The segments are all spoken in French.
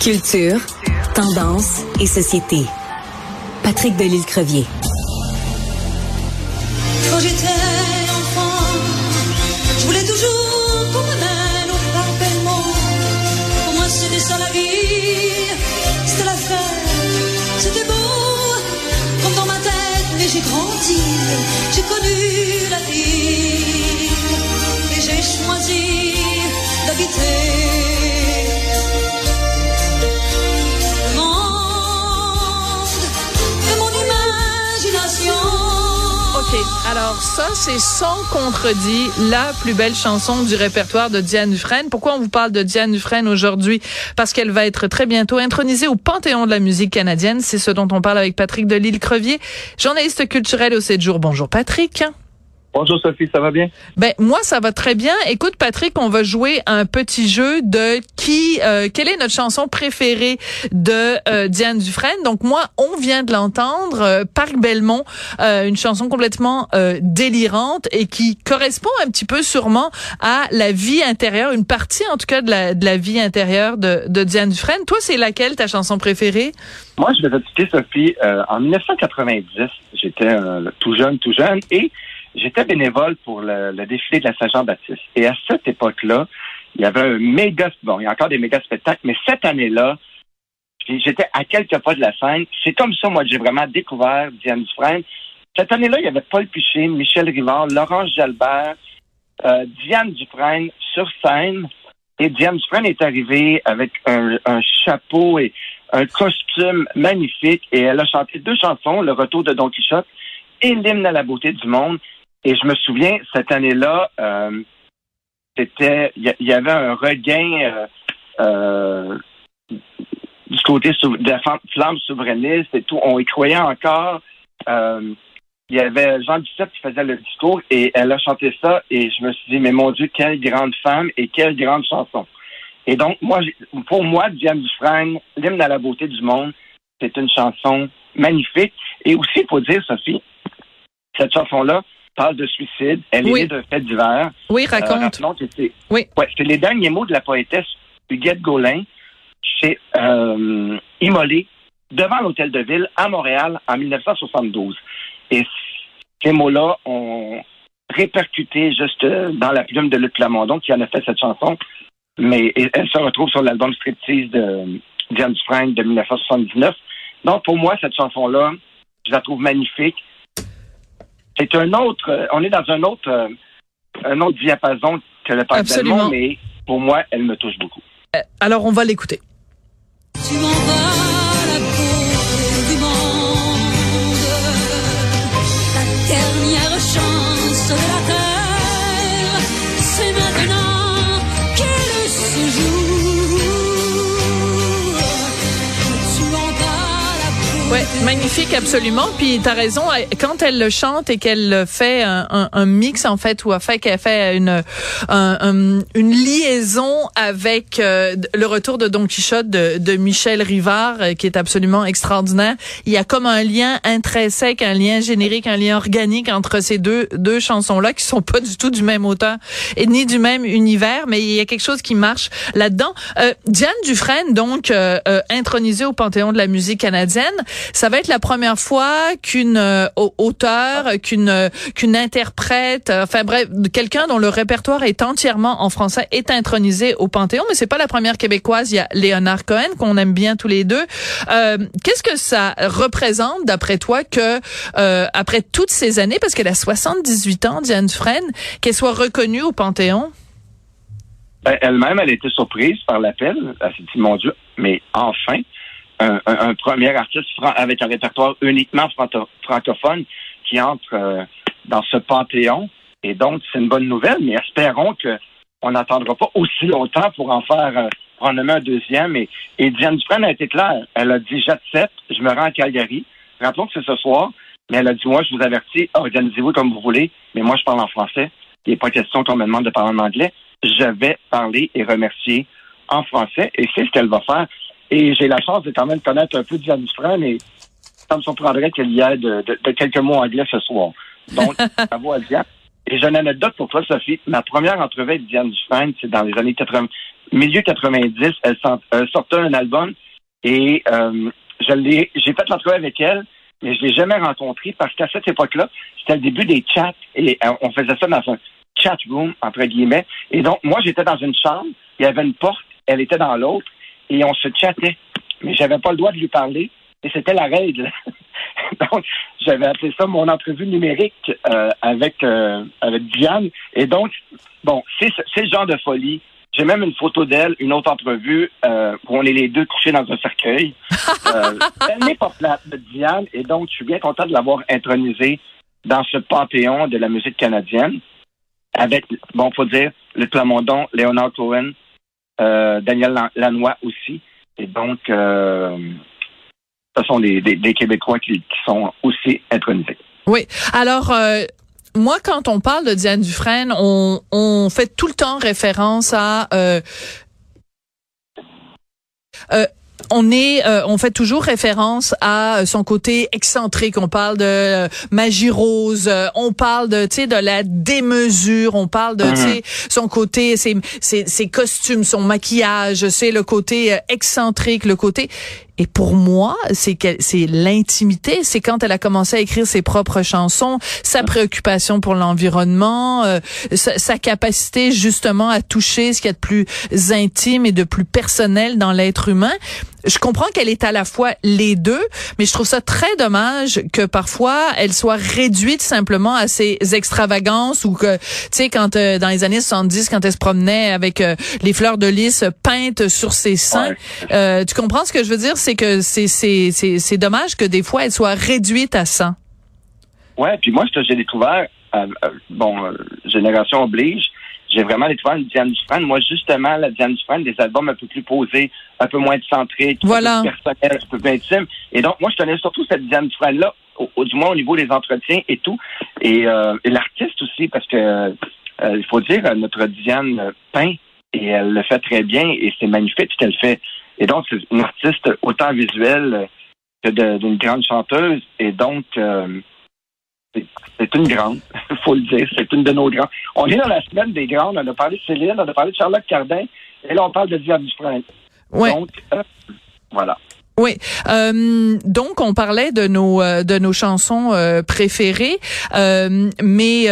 Culture, tendance et société. Patrick Delisle-Crevier. Quand j'étais enfant, je voulais toujours qu'on me mène au parc Belmont. Pour moi, c'était ça la vie, c'était la fête, c'était beau, comme dans ma tête. Mais j'ai grandi, j'ai connu la vie, et j'ai choisi d'habiter. Alors, ça, c'est sans contredit la plus belle chanson du répertoire de Diane Dufresne. Pourquoi on vous parle de Diane Dufresne aujourd'hui? Parce qu'elle va être très bientôt intronisée au Panthéon de la musique canadienne. C'est ce dont on parle avec Patrick Delisle-Crevier, journaliste culturel au 7 jours. Bonjour, Patrick. Bonjour Sophie, ça va bien? Ben moi ça va très bien. Écoute Patrick, on va jouer un petit jeu de qui euh, quelle est notre chanson préférée de euh, Diane Dufresne? Donc moi on vient de l'entendre euh, Parc Belmont, euh, une chanson complètement euh, délirante et qui correspond un petit peu sûrement à la vie intérieure, une partie en tout cas de la de la vie intérieure de de Diane Dufresne. Toi c'est laquelle ta chanson préférée? Moi, je vais te citer, Sophie, euh, en 1990, j'étais euh, tout jeune, tout jeune, et j'étais bénévole pour le, défilé de la Saint-Jean-Baptiste. Et à cette époque-là, il y avait un méga, bon, il y a encore des méga spectacles, mais cette année-là, j'étais à quelques pas de la scène. C'est comme ça, moi, j'ai vraiment découvert Diane Dufresne. Cette année-là, il y avait Paul Piché, Michel Rivard, Laurence Jalbert, euh, Diane Dufresne sur scène. Et Diane Dufresne est arrivée avec un, un chapeau et un costume magnifique. Et elle a chanté deux chansons, Le Retour de Don Quichotte et L'hymne à la beauté du monde. Et je me souviens, cette année-là, euh, c'était, il y, avait un regain euh, euh, du côté de la flamme- souverainiste et tout. On y croyait encore. Il y avait Jean Duceppe qui faisait le discours et elle a chanté ça et je me suis dit, mais mon Dieu, quelle grande femme et quelle grande chanson. Et donc, moi, pour moi, Diane Dufresne, l'hymne à la beauté du monde, c'est une chanson magnifique. Et aussi, il faut dire, Sophie, cette chanson-là parle de suicide. Elle Oui. est née d'un fait divers. Oui, Euh, raconte. que c'est Oui. ouais, c'est les derniers mots de la poétesse Huguette Gaulin chez euh, immolée devant l'hôtel de ville à Montréal en 1972. Et ces mots-là ont répercuté juste euh, dans la plume de Luc Plamondon qui en a fait cette chanson. Mais elle se retrouve sur l'album Striptease de Diane Dufresne de 1979. Donc, pour moi, cette chanson-là, je la trouve magnifique. C'est un autre, euh, on est dans un autre, euh, un autre diapason que le Parc mais pour moi, elle me touche beaucoup. Alors on va l'écouter. Magnifique absolument. Puis t'as raison. Quand elle le chante et qu'elle fait un, un- un mix en fait ou a fait qu'elle fait une un- un- une liaison avec euh, le retour de Don Quichotte de, de Michel Rivard euh, qui est absolument extraordinaire. Il y a comme un lien intrinsèque, un lien générique, un lien organique entre ces deux deux chansons là qui sont pas du tout du même auteur et ni du même univers, mais il y a quelque chose qui marche là-dedans. Euh, Diane Dufresne donc euh, intronisée au Panthéon de la musique canadienne. Ça va être la première fois qu'une euh, au- auteure, qu'une euh, qu'une interprète, euh, enfin bref, quelqu'un dont le répertoire est entièrement en français est intronisé au Panthéon. Mais c'est pas la première québécoise. Il y a Léonard Cohen qu'on aime bien tous les deux. Euh, Qu'est-ce que ça représente d'après toi que après toutes ces années, parce qu'elle a 78 ans, Diane Dufresne, qu'elle soit reconnue au Panthéon? Ben, Elle-même, elle été surprise par l'appel. Elle s'est dit, mon Dieu, mais enfin, un, un- premier artiste avec un répertoire uniquement franco- francophone qui entre euh, dans ce panthéon. Et donc, c'est une bonne nouvelle, mais espérons que on n'attendra pas aussi longtemps pour en faire, euh, un deuxième. Et, et Diane Dufresne a été claire. Elle a dit, j'accepte, je me rends à Calgary. Rappelons que c'est ce soir, mais elle a dit, moi, je vous avertis, organisez-vous comme vous voulez, mais moi, je parle en français. Il n'est pas question qu'on me demande de parler en anglais. Je vais parler et remercier en français, et c'est ce qu'elle va faire. Et j'ai la chance de quand même connaître un peu Diane Dufresne, et ça me surprendrait qu'il y ait de, de- de quelques mots anglais ce soir. Donc, bravo à Diane. Et j'ai une anecdote pour toi, Sophie. Ma première entrevue avec Diane Dufresne, c'est dans les années 80, milieu 90. Elle, sortait un album et euh, j'ai fait l'entrevue avec elle, mais je l'ai jamais rencontrée parce qu'à cette époque-là, c'était le début des chats et euh, on faisait ça dans un chat room entre guillemets. Et donc moi, j'étais dans une chambre, il y avait une porte, elle était dans l'autre et on se chattait. Mais j'avais pas le droit de lui parler et c'était la règle. donc, j'avais appelé ça mon entrevue numérique euh, avec euh, avec Diane. Et donc, bon, c'est le genre de folie. J'ai même une photo d'elle, une autre entrevue euh, où on est les deux couchés dans un cercueil. euh, elle n'est pas plate de Diane, et donc je suis bien content de l'avoir intronisée dans ce panthéon de la musique canadienne, avec, bon, faut dire, le Clamondon, Léonard Cohen, Daniel Lanois aussi. Et donc, euh, ce sont des, Québécois qui, sont aussi intronisés. Oui. Alors, euh, moi, quand on parle de Diane Dufresne, on, fait tout le temps référence à euh, euh, on est, euh, on fait toujours référence à son côté excentrique. On parle de euh, magie rose, euh, on parle de, tu sais, de la démesure, on parle de, tu sais, mhm. son côté, ses, ses, ses, costumes, son maquillage, c'est le côté excentrique, le côté. Et pour moi, c'est c'est l'intimité, c'est quand elle a commencé à écrire ses propres chansons, sa préoccupation pour l'environnement, sa, sa, capacité justement à toucher ce qu'il y a de plus intime et de plus personnel dans l'être humain. Je comprends qu'elle est à la fois les deux, mais je trouve ça très dommage que parfois elle soit réduite simplement à ses extravagances ou que, tu sais, quand euh, dans les années 70, quand elle se promenait avec euh, les fleurs de lys peintes sur ses seins, euh, tu comprends ce que je veux dire? C'est que c'est, dommage que des fois elle soit réduite à ça. Ouais, puis moi, j'ai découvert, bon, génération oblige, j'ai vraiment découvert une Diane Dufresne. Moi, justement, la Diane Dufresne, des albums un peu plus posés, un peu moins centrés, voilà. un peu plus personnels, un peu plus intimes. Et donc, moi, je tenais surtout cette Diane Dufresne-là, au, du moins au niveau des entretiens et tout. Et, euh, l'artiste aussi, parce que euh, il faut dire, notre Diane peint et elle le fait très bien et c'est magnifique ce qu'elle fait. Et donc, c'est une artiste autant visuelle que d'une grande chanteuse. Et donc, euh, c'est une grande, il faut le dire. C'est une de nos grandes. On est dans la semaine des grandes. On a parlé de Céline, on a parlé de Charlotte Cardin, et là, on parle de Diane Dufresne. Ouais. Donc, euh, voilà. Oui. Euh, donc on parlait de nos euh, de nos chansons euh, préférées, mais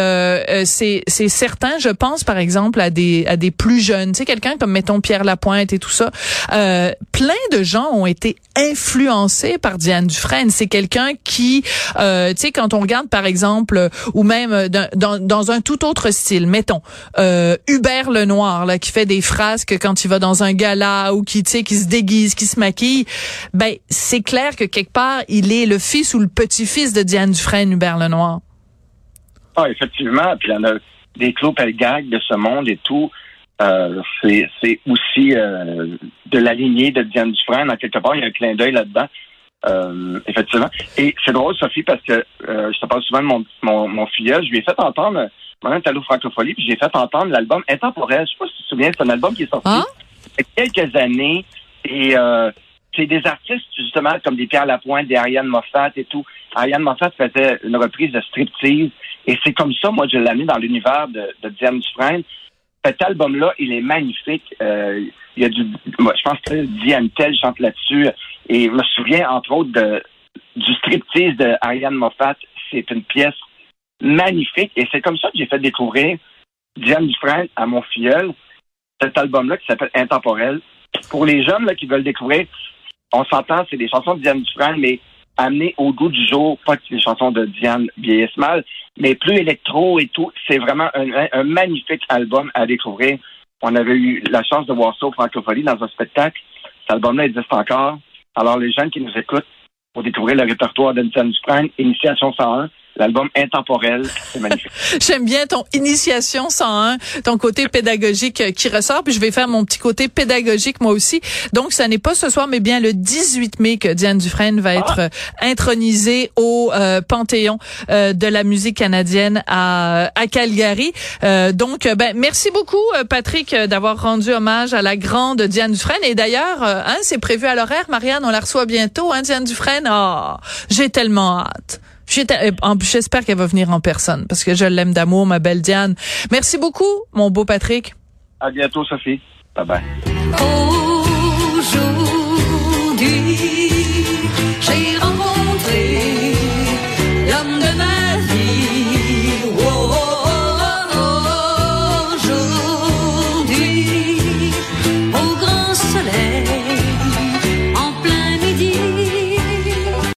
c'est c'est certain. Je pense par exemple à des à des plus jeunes. Tu sais quelqu'un comme mettons Pierre Lapointe et tout ça. plein de gens ont été influencés par Diane Dufresne. C'est quelqu'un qui, tu sais quand on regarde par exemple ou même dans dans un tout autre style, mettons Hubert Lenoir là qui fait des frasques quand il va dans un gala ou qui tu sais qui se déguise, qui se maquille ben c'est clair que quelque part, il est le fils ou le petit-fils de Diane Dufresne, Hubert Lenoir. Ah, effectivement. Puis il y en a des Claude Pelgag de ce monde et tout. Euh, c'est aussi euh, de la lignée de Diane Dufresne. En quelque part, il y a un clin d'œil là-dedans. Euh, effectivement. Et c'est drôle, Sophie, parce que je te parle souvent de mon, mon, mon filleul. Je lui ai fait entendre, mon talou francophonie, puis j'ai fait entendre l'album Intemporel. Je sais pas si tu te souviens, c'est un album qui est sorti ah? il y a quelques années. Et c'est des artistes, justement, comme des Pierre Lapointe, des Ariane Moffat et tout. Ariane Moffat faisait une reprise de striptease. Et c'est comme ça, moi, je l'ai mis dans l'univers de, Diane Dufresne. Cet album-là, il est magnifique. Euh, il y a du, moi, je pense que Diane Tell chante là-dessus. Et je me souviens, entre autres, de, du striptease de Ariane Moffat. C'est une pièce magnifique. Et c'est comme ça que j'ai fait découvrir Diane Dufresne à mon filleul. Cet album-là qui s'appelle Intemporel. Pour les jeunes là, qui veulent découvrir on s'entend, c'est des chansons de Diane Dufresne, mais amenées au goût du jour, pas que des chansons de Diane vieillissent mal, mais plus électro et tout. C'est vraiment un, magnifique album à découvrir. On avait eu la chance de voir ça au Francophonie dans un spectacle. Cet album-là existe encore. Alors, les jeunes qui nous écoutent, pour découvrir le répertoire de Diane Dufresne, Initiation 101, L'album intemporel, c'est magnifique. J'aime bien ton initiation 101, ton côté pédagogique euh, qui ressort, puis je vais faire mon petit côté pédagogique moi aussi. Donc, ça n'est pas ce soir, mais bien le 18 mai que Diane Dufresne va être ah! euh, intronisée au euh, Panthéon de la musique canadienne à, à Calgary. donc, ben, merci beaucoup, Patrick, d'avoir rendu hommage à la grande Diane Dufresne. Et d'ailleurs, hein, c'est prévu à l'horaire, Marianne, on la reçoit bientôt, hein, Diane Dufresne? Oh, j'ai tellement hâte. J'espère qu'elle va venir en personne parce que je l'aime d'amour, ma belle Diane. Merci beaucoup, mon beau Patrick. À bientôt, Sophie. Bye bye. Aujourd'hui